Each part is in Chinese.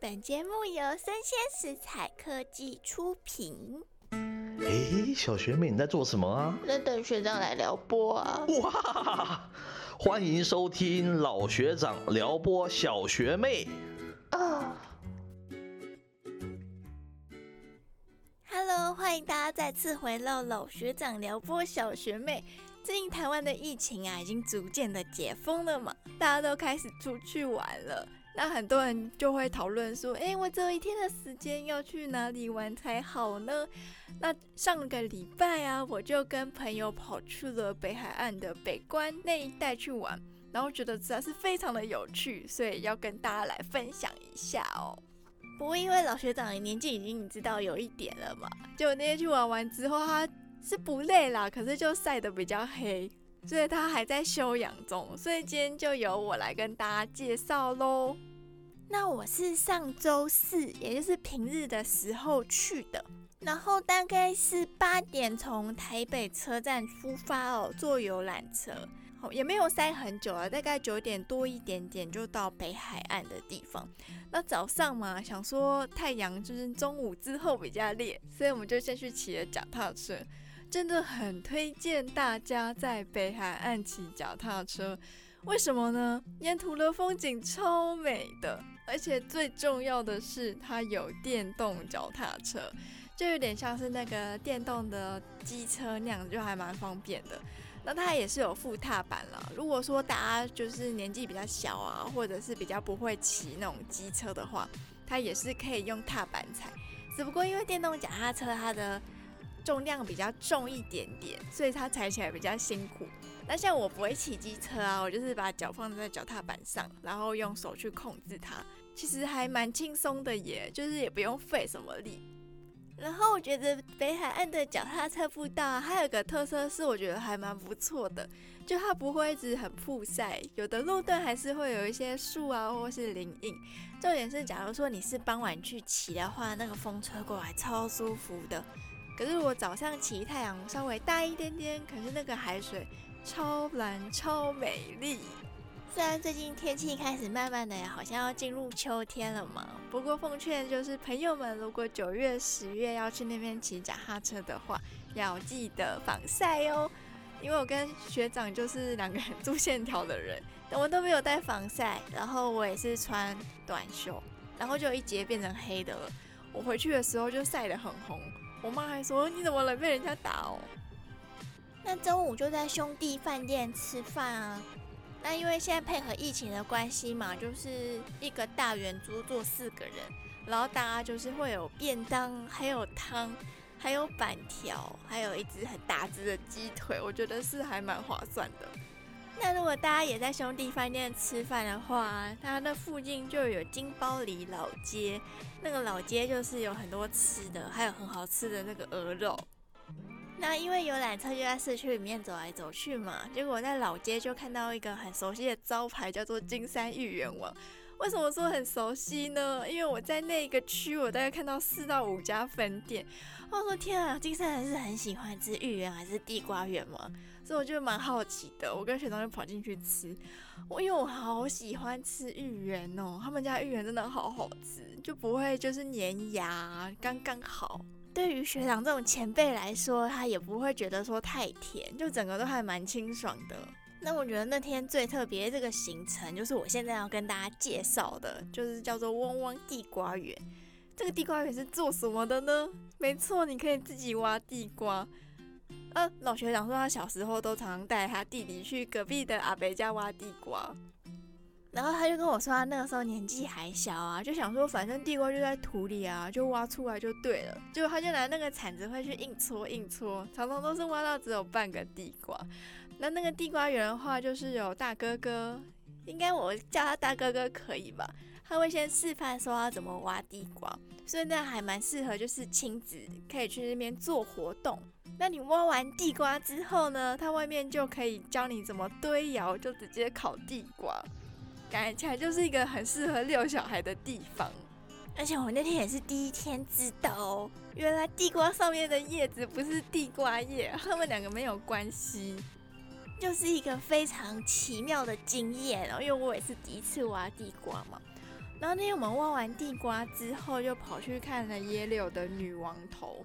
本节目由生鲜食材科技出品。哎，小学妹你在做什么啊？在等学长来撩拨啊！哇，欢迎收听老学长撩拨小学妹。啊，Hello，欢迎大家再次回到老学长撩拨小学妹。最近台湾的疫情啊，已经逐渐的解封了嘛，大家都开始出去玩了。那很多人就会讨论说，哎，我只有一天的时间，要去哪里玩才好呢？那上个礼拜啊，我就跟朋友跑去了北海岸的北关那一带去玩，然后觉得实在是非常的有趣，所以要跟大家来分享一下哦。不过因为老学长年纪已经你知道有一点了嘛，就那天去玩完之后，他是不累啦，可是就晒得比较黑。所以他还在休养中，所以今天就由我来跟大家介绍喽。那我是上周四，也就是平日的时候去的，然后大概是八点从台北车站出发哦，坐游览车，好也没有塞很久啊，大概九点多一点点就到北海岸的地方。那早上嘛，想说太阳就是中午之后比较烈，所以我们就先去骑了脚踏车。真的很推荐大家在北海岸骑脚踏车，为什么呢？沿途的风景超美的，而且最重要的是它有电动脚踏车，就有点像是那个电动的机车那样，就还蛮方便的。那它也是有副踏板了。如果说大家就是年纪比较小啊，或者是比较不会骑那种机车的话，它也是可以用踏板踩。只不过因为电动脚踏车它的重量比较重一点点，所以它踩起来比较辛苦。那像我不会骑机车啊，我就是把脚放在脚踏板上，然后用手去控制它，其实还蛮轻松的耶，就是也不用费什么力。然后我觉得北海岸的脚踏车步道还有个特色是，我觉得还蛮不错的，就它不会一直很曝晒，有的路段还是会有一些树啊或是林荫。重点是，假如说你是傍晚去骑的话，那个风吹过来超舒服的。可是我早上骑太阳稍微大一点点，可是那个海水超蓝超美丽。虽然最近天气开始慢慢的好像要进入秋天了嘛，不过奉劝就是朋友们，如果九月十月要去那边骑脚踏车的话，要记得防晒哦。因为我跟学长就是两个很做线条的人，我们都没有带防晒，然后我也是穿短袖，然后就一截变成黑的了。我回去的时候就晒得很红。我妈还说你怎么能被人家打哦？那中午就在兄弟饭店吃饭啊。那因为现在配合疫情的关系嘛，就是一个大圆桌坐四个人，然后大家就是会有便当，还有汤，还有板条，还有一只很大只的鸡腿，我觉得是还蛮划算的。那如果大家也在兄弟饭店吃饭的话，它那附近就有金包里老街，那个老街就是有很多吃的，还有很好吃的那个鹅肉。那因为游览车就在市区里面走来走去嘛，结果在老街就看到一个很熟悉的招牌，叫做金山芋圆王。为什么说很熟悉呢？因为我在那个区，我大概看到四到五家分店。我说天啊，金山人是很喜欢吃芋圆还是地瓜圆吗？所以我就蛮好奇的。我跟学长就跑进去吃，我因为我好喜欢吃芋圆哦，他们家芋圆真的好好吃，就不会就是粘牙，刚刚好。对于学长这种前辈来说，他也不会觉得说太甜，就整个都还蛮清爽的。那我觉得那天最特别这个行程，就是我现在要跟大家介绍的，就是叫做汪汪地瓜园。这个地瓜园是做什么的呢？没错，你可以自己挖地瓜。呃，老学长说他小时候都常常带他弟弟去隔壁的阿伯家挖地瓜，然后他就跟我说他那个时候年纪还小啊，就想说反正地瓜就在土里啊，就挖出来就对了。结果他就拿那个铲子会去硬搓硬搓，常常都是挖到只有半个地瓜。那那个地瓜园的话，就是有大哥哥，应该我叫他大哥哥可以吧？他会先示范说要怎么挖地瓜，所以那还蛮适合，就是亲子可以去那边做活动。那你挖完地瓜之后呢，他外面就可以教你怎么堆窑，就直接烤地瓜，感觉起来就是一个很适合遛小孩的地方。而且我那天也是第一天知道哦，原来地瓜上面的叶子不是地瓜叶，他们两个没有关系。就是一个非常奇妙的经验哦，因为我也是第一次挖地瓜嘛。然后那天我们挖完地瓜之后，又跑去看了野柳的女王头。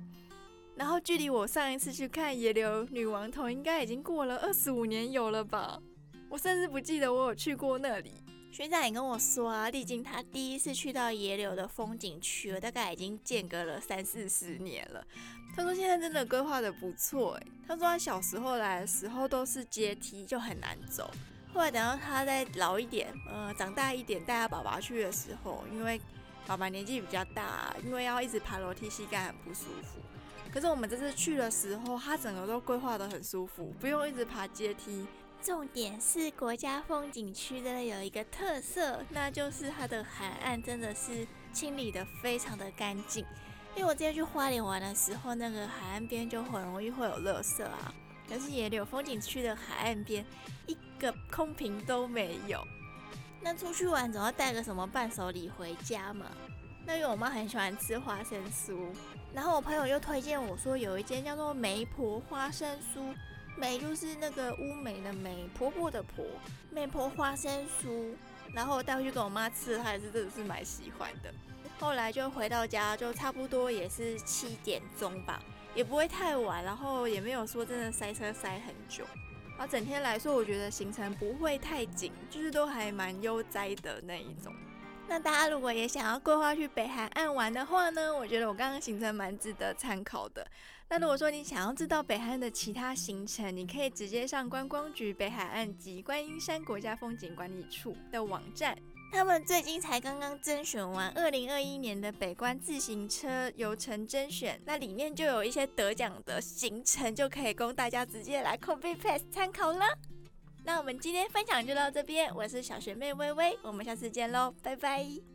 然后距离我上一次去看野柳女王头，应该已经过了二十五年有了吧？我甚至不记得我有去过那里。学长也跟我说啊，历经他第一次去到野柳的风景区了，大概已经间隔了三四十年了。他说现在真的规划的不错诶，他说他小时候来的时候都是阶梯，就很难走。后来等到他再老一点，呃，长大一点，带他爸爸去的时候，因为爸爸年纪比较大，因为要一直爬楼梯，膝盖很不舒服。可是我们这次去的时候，他整个都规划的很舒服，不用一直爬阶梯。重点是国家风景区的有一个特色，那就是它的海岸真的是清理的非常的干净。因为我之前去花莲玩的时候，那个海岸边就很容易会有垃圾啊。可是野柳风景区的海岸边一个空瓶都没有。那出去玩总要带个什么伴手礼回家嘛？那因为我妈很喜欢吃花生酥，然后我朋友又推荐我说有一间叫做媒婆花生酥。梅就是那个乌梅的梅，婆婆的婆，媒婆花生酥，然后带回去给我妈吃，她也是真的是蛮喜欢的。后来就回到家，就差不多也是七点钟吧，也不会太晚，然后也没有说真的塞车塞很久。然后整天来说，我觉得行程不会太紧，就是都还蛮悠哉的那一种。那大家如果也想要规划去北海岸玩的话呢，我觉得我刚刚行程蛮值得参考的。那如果说你想要知道北海岸的其他行程，你可以直接上观光局北海岸及观音山国家风景管理处的网站，他们最近才刚刚甄选完二零二一年的北关自行车游程甄选，那里面就有一些得奖的行程，就可以供大家直接来 copy paste 参考了。那我们今天分享就到这边，我是小学妹微微，我们下次见喽，拜拜。